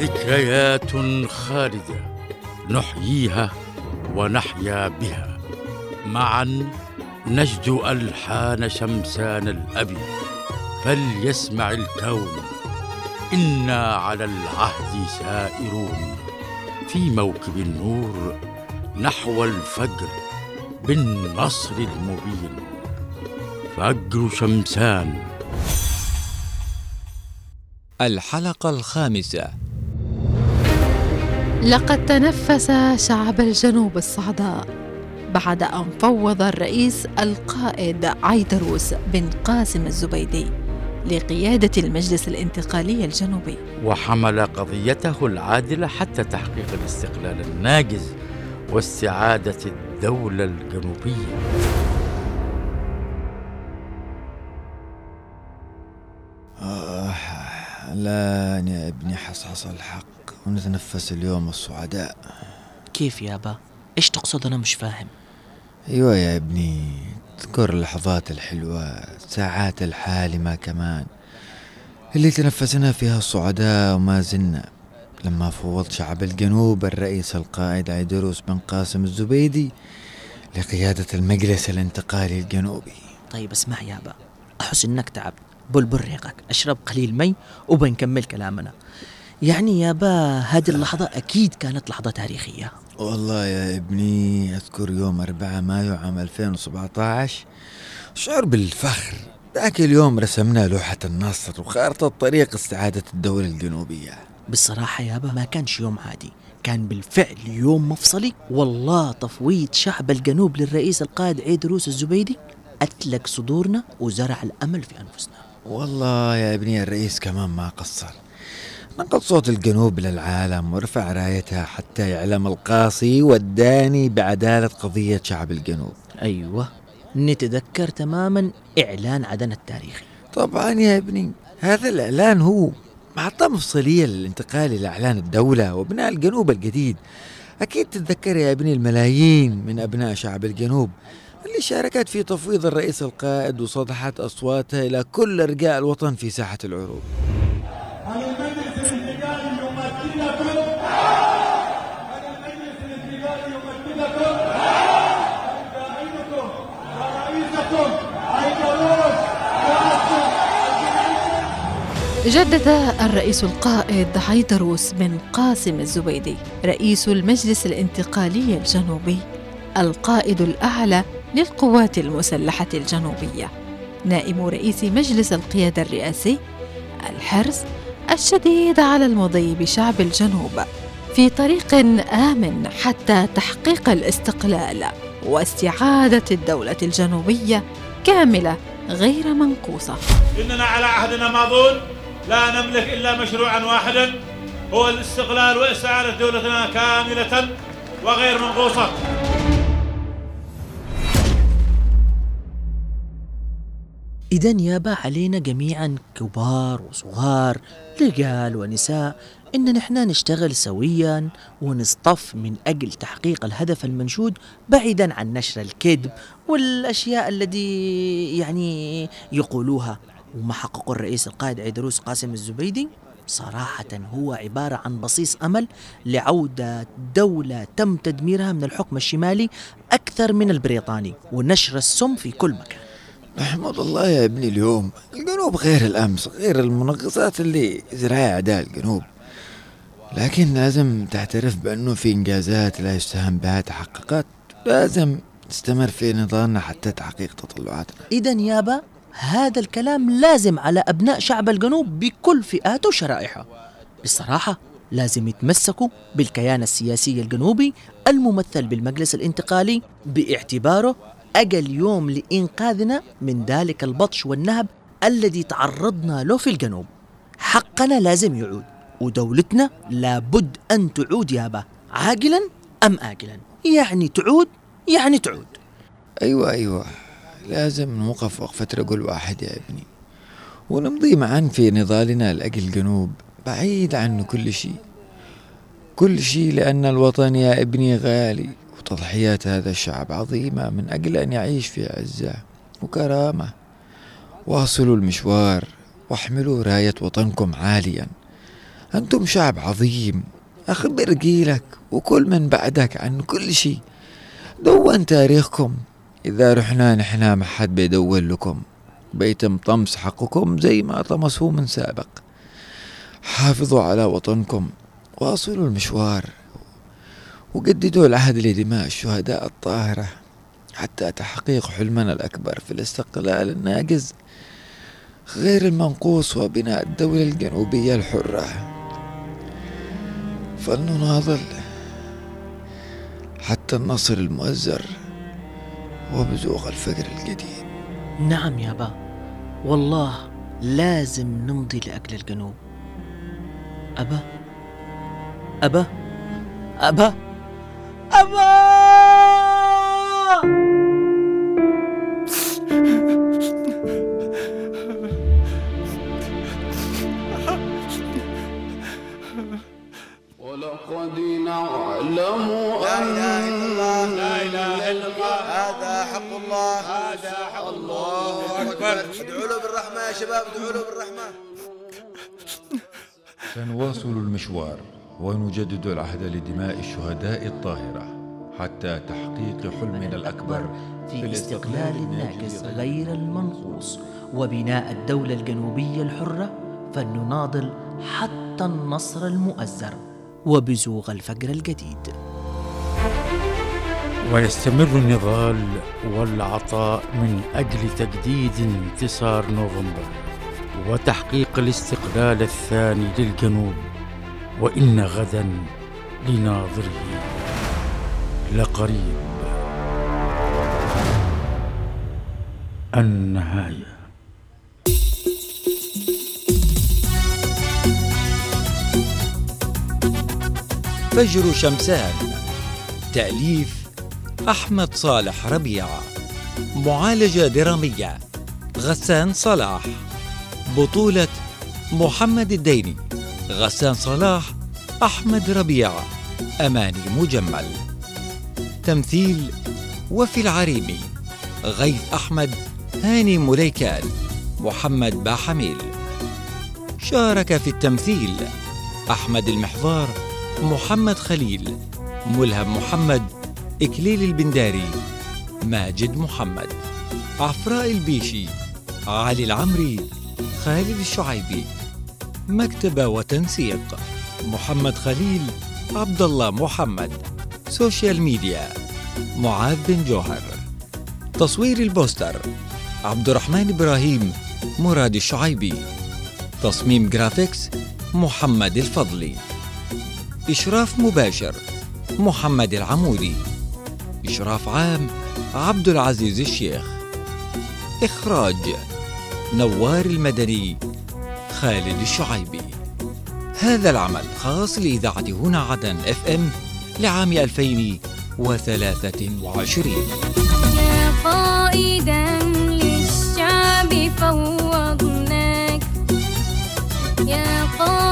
ذكريات خالدة نحييها ونحيا بها. معا نجد ألحان شمسان الأبي فليسمع الكون إنا على العهد سائرون. في موكب النور نحو الفجر بالنصر المبين. فجر شمسان. الحلقة الخامسة. لقد تنفس شعب الجنوب الصعداء بعد أن فوض الرئيس القائد عيدروس بن قاسم الزبيدي لقيادة المجلس الانتقالي الجنوبي. وحمل قضيته العادلة حتى تحقيق الاستقلال الناجز واستعادة الدولة الجنوبية. الآن يا ابني حصحص الحق ونتنفس اليوم السعداء. كيف يابا؟ إيش تقصد؟ أنا مش فاهم. أيوه يا ابني تذكر اللحظات الحلوة الساعات الحالمة كمان اللي تنفسنا فيها السعداء وما زلنا. لما فوض شعب الجنوب الرئيس القائد عيدروس بن قاسم الزبيدي لقيادة المجلس الانتقالي الجنوبي. طيب اسمع يابا أحس إنك تعبت. بلبل ريقك أشرب قليل مي وبنكمل كلامنا. يعني يابا هذه اللحظة أكيد كانت لحظة تاريخية. والله يا ابني أذكر يوم 4 مايو عام 2017 شعور بالفخر. ذاك اليوم رسمنا لوحة النصر وخارطة طريق استعادة الدولة الجنوبية. بالصراحة يابا ما كانش يوم عادي. كان بالفعل يوم مفصلي. والله تفويض شعب الجنوب للرئيس القائد عيد روس الزبيدي أتلك صدورنا وزرع الأمل في أنفسنا. والله يا ابني الرئيس كمان ما قصر. نقل صوت الجنوب للعالم ورفع رايتها حتى يعلم القاصي والداني بعدالة قضية شعب الجنوب. أيوة نتذكر تماما إعلان عدن التاريخي. طبعا يا ابني هذا الإعلان هو محطة مفصلية للانتقال إلى إعلان الدولة وبناء الجنوب الجديد. أكيد تتذكر يا ابني الملايين من أبناء شعب الجنوب. اللي شاركت في تفويض الرئيس القائد وصدحت أصواتها إلى كل أرجاء الوطن في ساحة العروض. جدد الرئيس القائد عيدروس بن قاسم الزبيدي رئيس المجلس الانتقالي الجنوبي القائد الأعلى للقوات المسلحة الجنوبية. نائب رئيس مجلس القيادة الرئاسي الحرص الشديد على المضي بشعب الجنوب في طريق آمن حتى تحقيق الاستقلال واستعادة الدولة الجنوبية كاملة غير منقوصة. إننا على عهدنا ماضون لا نملك إلا مشروعا واحدا هو الاستقلال وإستعادة دولتنا كاملة وغير منقوصة. إذا يابا علينا جميعا كبار وصغار رجال ونساء إن نحن نشتغل سويا ونصطف من أجل تحقيق الهدف المنشود بعيدا عن نشر الكذب والأشياء التي يعني يقولوها. وما حققه الرئيس القائد عيدروس قاسم الزبيدي صراحة هو عبارة عن بصيص أمل لعودة دولة تم تدميرها من الحكم الشمالي أكثر من البريطاني ونشر السم في كل مكان. أحمد الله يا ابني اليوم الجنوب غير الأمس غير المنغصات اللي يزرعها أعداء الجنوب. لكن لازم تعترف بأنه في إنجازات لا يستهان بها تحققت لازم نستمر في نضالنا حتى تحقيق تطلعاتنا. إذا يابا هذا الكلام لازم على أبناء شعب الجنوب بكل فئاته وشرائحه. بصراحة لازم يتمسكوا بالكيان السياسي الجنوبي الممثل بالمجلس الانتقالي باعتباره أجل يوم لإنقاذنا من ذلك البطش والنهب الذي تعرضنا له في الجنوب. حقنا لازم يعود ودولتنا لابد أن تعود يابا عاجلا أم آجلا؟ يعني تعود يعني تعود. أيوة أيوة. لازم نوقف وقفة رجل واحد يا ابني. ونمضي معا في نضالنا لأجل الجنوب بعيد عنه كل شيء. كل شيء لأن الوطن يا ابني غالي. وتضحيات هذا الشعب عظيمة من أجل أن يعيش في عزة وكرامة. واصلوا المشوار واحملوا راية وطنكم عاليا. أنتم شعب عظيم. أخبر جيلك وكل من بعدك عن كل شيء. دون تاريخكم. إذا رحنا نحنا ما حد بيدون لكم. بيتم طمس حقكم زي ما طمسوه من سابق. حافظوا على وطنكم. واصلوا المشوار. وجددوا العهد لدماء الشهداء الطاهرة حتى تحقيق حلمنا الأكبر في الاستقلال الناجز غير المنقوص وبناء الدولة الجنوبية الحرة. فلنناضل حتى النصر المؤزر وبزوغ الفجر الجديد. نعم يابا والله لازم نمضي لأجل الجنوب. أبا أبا أبا. أبا ولقد نعلم أن لا إله إلا الله. هذا حق الله. هذا حق الله. أكبر. ادعوا له بالرحمة يا شباب ادعوا له بالرحمة. سنواصل المشوار. ونجدد العهد لدماء الشهداء الطاهرة حتى تحقيق حلمنا الأكبر في الاستقلال الناجز غير المنقوص وبناء الدولة الجنوبية الحرة فلنناضل حتى النصر المؤزر وبزوغ الفجر الجديد. ويستمر النضال والعطاء من أجل تجديد انتصار نوفمبر وتحقيق الاستقلال الثاني للجنوب. وإن غدا لناظره لقريب. النهاية. فجر شمسان. تأليف أحمد صالح ربيعة معالجة درامية غسان صلاح. بطولة محمد الديني. غسان صلاح أحمد ربيعة أماني مجمل. تمثيل وفي العريمي غيث أحمد هاني مليكان محمد باحميل. شارك في التمثيل أحمد المحضار محمد خليل ملهم محمد إكليل البنداري ماجد محمد. عفراء البيشي علي العمري خالد الشعيبي. مكتبة وتنسيق محمد خليل عبد الله محمد. social media معاذ بن جوهر. تصوير ال poster عبد الرحمن إبراهيم مراد الشعيبي. تصميم graphics محمد الفضلي. إشراف مباشر محمد العمودي. إشراف عام عبد العزيز الشيخ. إخراج نوار المدني خالد الشعيبي هذا العمل خاص لإذاعة هنا عدن اف ام لعام 2023 يا قائدا للشعب فوضناك يا قائدا